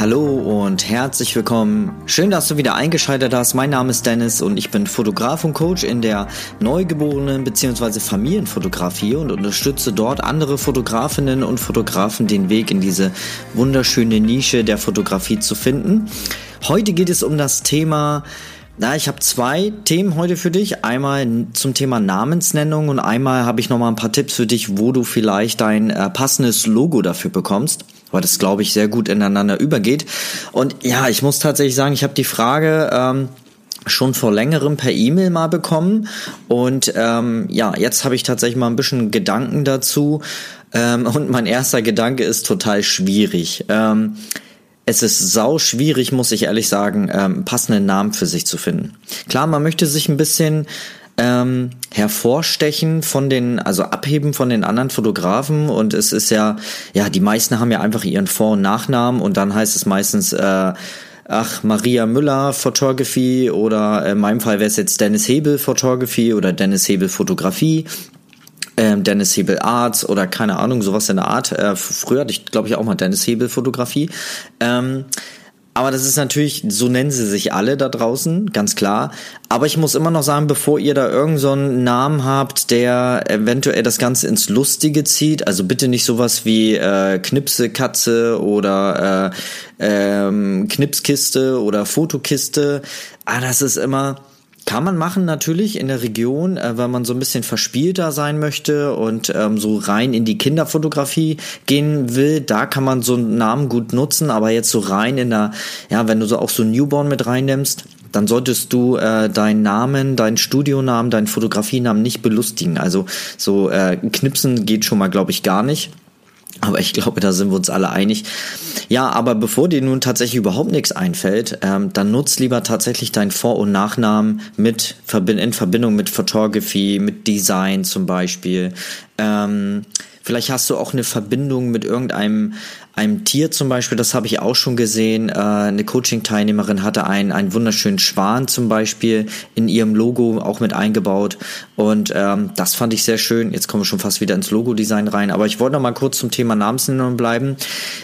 Hallo und herzlich willkommen. Schön, dass du wieder eingeschaltet hast. Mein Name ist Dennis und ich bin Fotograf und Coach in der Neugeborenen- bzw. Familienfotografie und unterstütze dort andere Fotografinnen und Fotografen den Weg in diese wunderschöne Nische der Fotografie zu finden. Heute geht es um das Thema na, ich habe zwei Themen heute für dich. Einmal zum Thema Namensnennung und einmal habe ich noch mal ein paar Tipps für dich, wo du vielleicht dein äh, passendes Logo dafür bekommst, weil das glaube ich sehr gut ineinander übergeht. Und ja, ich muss tatsächlich sagen, ich habe die Frage ähm, schon vor längerem per E-Mail mal bekommen und ähm, ja, jetzt habe ich tatsächlich mal ein bisschen Gedanken dazu ähm, und mein erster Gedanke ist total schwierig. Ähm, es ist sau schwierig, muss ich ehrlich sagen, ähm, passenden Namen für sich zu finden. Klar, man möchte sich ein bisschen ähm, hervorstechen von den, also abheben von den anderen Fotografen und es ist ja, ja, die meisten haben ja einfach ihren Vor- und Nachnamen und dann heißt es meistens, äh, ach, Maria Müller Photography oder in meinem Fall wäre es jetzt Dennis Hebel Photography oder Dennis Hebel Fotografie ähm, Dennis Hebel Arts oder keine Ahnung, sowas in der Art. Äh, früher hatte ich, glaube ich, auch mal Dennis Hebel Fotografie. Ähm, aber das ist natürlich, so nennen sie sich alle da draußen, ganz klar. Aber ich muss immer noch sagen, bevor ihr da irgendeinen so Namen habt, der eventuell das Ganze ins Lustige zieht, also bitte nicht sowas wie äh, Knipse Katze oder äh, ähm, Knipskiste oder Fotokiste. Ah, das ist immer kann man machen natürlich in der Region, äh, weil man so ein bisschen verspielter sein möchte und ähm, so rein in die Kinderfotografie gehen will. Da kann man so einen Namen gut nutzen, aber jetzt so rein in der, ja, wenn du so auch so Newborn mit reinnimmst, dann solltest du äh, deinen Namen, deinen Studionamen, deinen Fotografienamen nicht belustigen. Also so äh, knipsen geht schon mal, glaube ich, gar nicht. Aber ich glaube, da sind wir uns alle einig. Ja, aber bevor dir nun tatsächlich überhaupt nichts einfällt, ähm, dann nutz lieber tatsächlich deinen Vor- und Nachnamen mit in Verbindung mit Photography, mit Design zum Beispiel. Ähm, Vielleicht hast du auch eine Verbindung mit irgendeinem einem Tier zum Beispiel, das habe ich auch schon gesehen. Äh, eine Coaching-Teilnehmerin hatte einen, einen wunderschönen Schwan zum Beispiel in ihrem Logo auch mit eingebaut. Und ähm, das fand ich sehr schön. Jetzt kommen wir schon fast wieder ins Logo-Design rein. Aber ich wollte noch mal kurz zum Thema Namensnennung bleiben.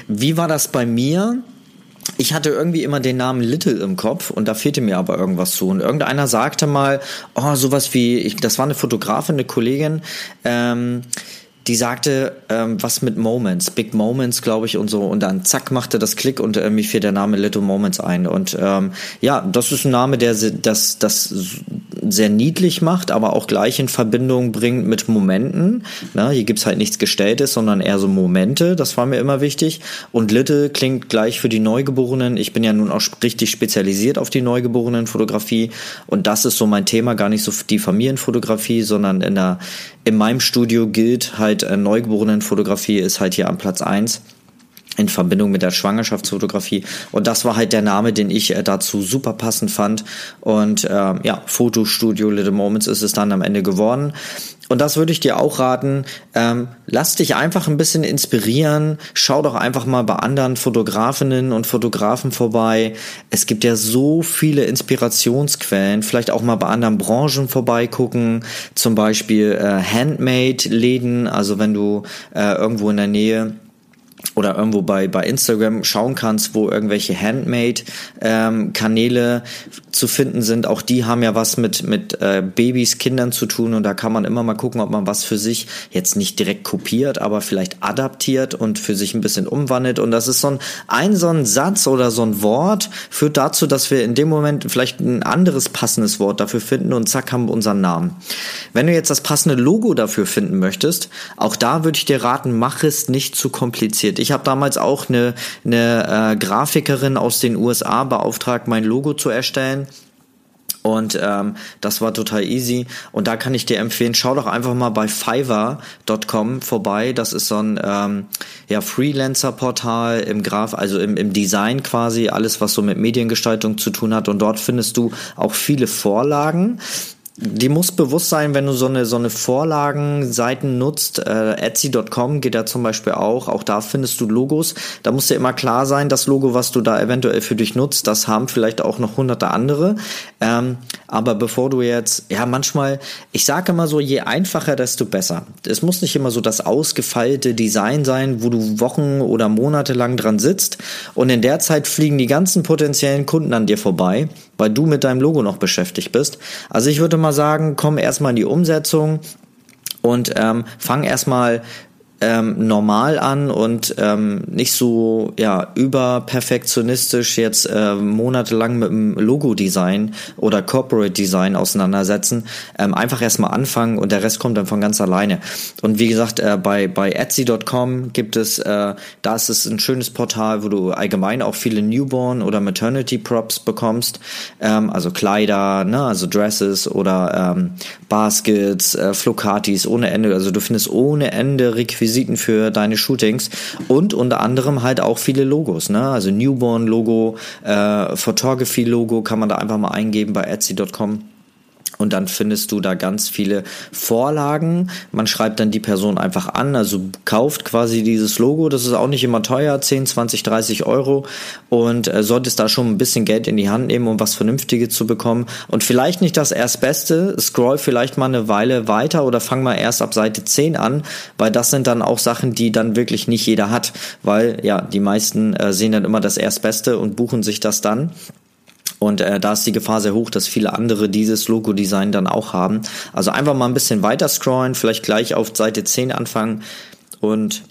Wie war das bei mir? ich hatte irgendwie immer den Namen Little im Kopf und da fehlte mir aber irgendwas zu. Und irgendeiner sagte mal, oh, sowas wie, ich, das war eine Fotografin, eine Kollegin, ähm, die sagte, ähm, was mit Moments, Big Moments, glaube ich, und so. Und dann zack, machte das Klick und mir fiel der Name Little Moments ein. Und ähm, ja, das ist ein Name, der das, das sehr niedlich macht, aber auch gleich in Verbindung bringt mit Momenten. Na, hier gibt's halt nichts Gestelltes, sondern eher so Momente. Das war mir immer wichtig. Und Little klingt gleich für die Neugeborenen. Ich bin ja nun auch richtig spezialisiert auf die Neugeborenen-Fotografie. Und das ist so mein Thema, gar nicht so die Familienfotografie, sondern in der, in meinem Studio gilt halt äh, Neugeborenen-Fotografie ist halt hier am Platz eins in Verbindung mit der Schwangerschaftsfotografie. Und das war halt der Name, den ich äh, dazu super passend fand. Und ähm, ja, Fotostudio Little Moments ist es dann am Ende geworden. Und das würde ich dir auch raten. Ähm, lass dich einfach ein bisschen inspirieren. Schau doch einfach mal bei anderen Fotografinnen und Fotografen vorbei. Es gibt ja so viele Inspirationsquellen. Vielleicht auch mal bei anderen Branchen vorbeigucken. Zum Beispiel äh, Handmade-Läden. Also wenn du äh, irgendwo in der Nähe oder irgendwo bei, bei Instagram schauen kannst, wo irgendwelche Handmade-Kanäle ähm, zu finden sind. Auch die haben ja was mit, mit äh, Babys, Kindern zu tun und da kann man immer mal gucken, ob man was für sich jetzt nicht direkt kopiert, aber vielleicht adaptiert und für sich ein bisschen umwandelt. Und das ist so ein, ein so ein Satz oder so ein Wort führt dazu, dass wir in dem Moment vielleicht ein anderes passendes Wort dafür finden und zack haben wir unseren Namen. Wenn du jetzt das passende Logo dafür finden möchtest, auch da würde ich dir raten, mach es nicht zu kompliziert. Ich habe damals auch eine, eine äh, Grafikerin aus den USA beauftragt, mein Logo zu erstellen. Und ähm, das war total easy. Und da kann ich dir empfehlen, schau doch einfach mal bei Fiverr.com vorbei. Das ist so ein ähm, ja, Freelancer-Portal im Graf, also im, im Design quasi, alles, was so mit Mediengestaltung zu tun hat. Und dort findest du auch viele Vorlagen die muss bewusst sein, wenn du so eine, so eine Vorlagenseiten nutzt. Äh, Etsy.com geht da zum Beispiel auch. Auch da findest du Logos. Da muss dir immer klar sein, das Logo, was du da eventuell für dich nutzt, das haben vielleicht auch noch hunderte andere. Ähm, aber bevor du jetzt, ja, manchmal, ich sage immer so, je einfacher, desto besser. Es muss nicht immer so das ausgefeilte Design sein, wo du Wochen oder Monate lang dran sitzt und in der Zeit fliegen die ganzen potenziellen Kunden an dir vorbei, weil du mit deinem Logo noch beschäftigt bist. Also ich würde mal sagen, komm erstmal in die Umsetzung und ähm, fang erstmal ähm, normal an und ähm, nicht so ja überperfektionistisch jetzt äh, monatelang mit dem Logo-Design oder Corporate Design auseinandersetzen. Ähm, einfach erstmal anfangen und der Rest kommt dann von ganz alleine. Und wie gesagt, äh, bei bei Etsy.com gibt es, äh, da ist es ein schönes Portal, wo du allgemein auch viele Newborn oder Maternity Props bekommst, ähm, also Kleider, ne, also Dresses oder ähm, Baskets, äh, Flocatis ohne Ende. Also du findest ohne Ende Requisiten Requisiten für deine Shootings und unter anderem halt auch viele Logos, ne? Also Newborn-Logo, äh, Photography-Logo kann man da einfach mal eingeben bei Etsy.com. Und dann findest du da ganz viele Vorlagen. Man schreibt dann die Person einfach an, also kauft quasi dieses Logo. Das ist auch nicht immer teuer, 10, 20, 30 Euro. Und äh, solltest da schon ein bisschen Geld in die Hand nehmen, um was Vernünftiges zu bekommen. Und vielleicht nicht das Erstbeste. Scroll vielleicht mal eine Weile weiter oder fang mal erst ab Seite 10 an, weil das sind dann auch Sachen, die dann wirklich nicht jeder hat. Weil ja, die meisten äh, sehen dann immer das Erstbeste und buchen sich das dann. Und äh, da ist die Gefahr sehr hoch, dass viele andere dieses Logo-Design dann auch haben. Also einfach mal ein bisschen weiter scrollen, vielleicht gleich auf Seite 10 anfangen und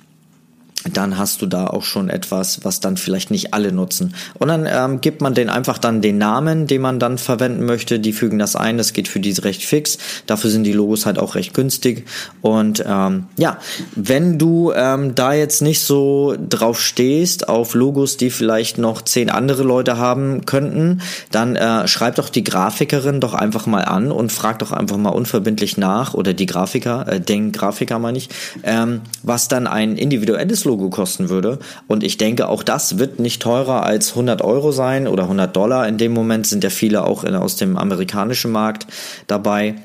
dann hast du da auch schon etwas, was dann vielleicht nicht alle nutzen. Und dann ähm, gibt man den einfach dann den Namen, den man dann verwenden möchte. Die fügen das ein. Das geht für die recht fix. Dafür sind die Logos halt auch recht günstig. Und ähm, ja, wenn du ähm, da jetzt nicht so drauf stehst auf Logos, die vielleicht noch zehn andere Leute haben könnten, dann äh, schreib doch die Grafikerin doch einfach mal an und frag doch einfach mal unverbindlich nach oder die Grafiker, äh, den Grafiker meine ich, ähm, was dann ein individuelles Logo Logo kosten würde. Und ich denke, auch das wird nicht teurer als 100 Euro sein oder 100 Dollar. In dem Moment sind ja viele auch in, aus dem amerikanischen Markt dabei.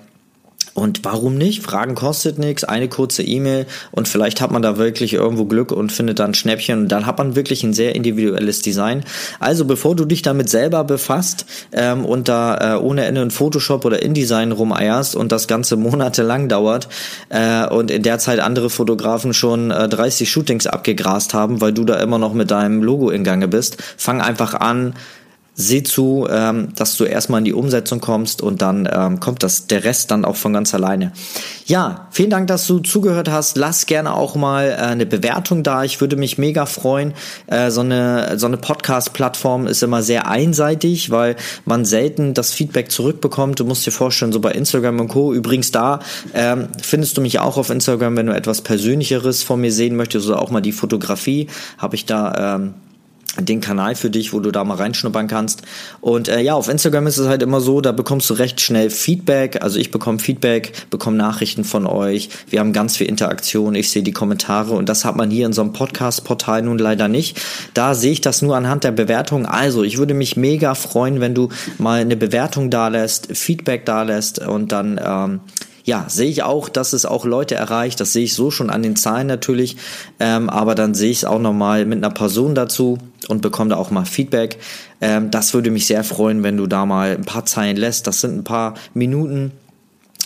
Und warum nicht? Fragen kostet nichts, eine kurze E-Mail und vielleicht hat man da wirklich irgendwo Glück und findet dann Schnäppchen und dann hat man wirklich ein sehr individuelles Design. Also bevor du dich damit selber befasst ähm, und da äh, ohne Ende in Photoshop oder InDesign rumeierst und das Ganze monatelang dauert äh, und in der Zeit andere Fotografen schon äh, 30 Shootings abgegrast haben, weil du da immer noch mit deinem Logo in Gange bist, fang einfach an, seh zu, ähm, dass du erstmal in die Umsetzung kommst und dann ähm, kommt das der Rest dann auch von ganz alleine. Ja, vielen Dank, dass du zugehört hast. Lass gerne auch mal äh, eine Bewertung da. Ich würde mich mega freuen. Äh, so eine so eine Podcast-Plattform ist immer sehr einseitig, weil man selten das Feedback zurückbekommt. Du musst dir vorstellen, so bei Instagram und Co. Übrigens da ähm, findest du mich auch auf Instagram, wenn du etwas Persönlicheres von mir sehen möchtest oder auch mal die Fotografie, habe ich da ähm, den Kanal für dich, wo du da mal reinschnuppern kannst. Und äh, ja, auf Instagram ist es halt immer so, da bekommst du recht schnell Feedback. Also ich bekomme Feedback, bekomme Nachrichten von euch. Wir haben ganz viel Interaktion. Ich sehe die Kommentare und das hat man hier in so einem Podcast-Portal nun leider nicht. Da sehe ich das nur anhand der Bewertung. Also ich würde mich mega freuen, wenn du mal eine Bewertung da lässt, Feedback da lässt und dann ähm, ja, sehe ich auch, dass es auch Leute erreicht. Das sehe ich so schon an den Zahlen natürlich. Ähm, aber dann sehe ich es auch nochmal mit einer Person dazu und bekomme da auch mal Feedback. Ähm, das würde mich sehr freuen, wenn du da mal ein paar Zeilen lässt. Das sind ein paar Minuten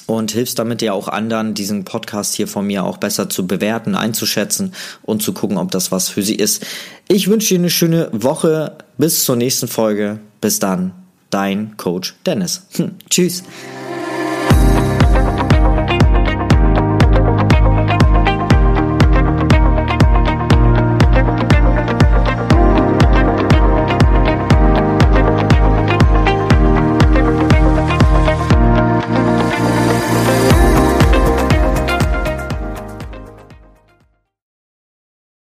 und hilfst damit ja auch anderen, diesen Podcast hier von mir auch besser zu bewerten, einzuschätzen und zu gucken, ob das was für sie ist. Ich wünsche dir eine schöne Woche. Bis zur nächsten Folge. Bis dann. Dein Coach Dennis. Hm, tschüss.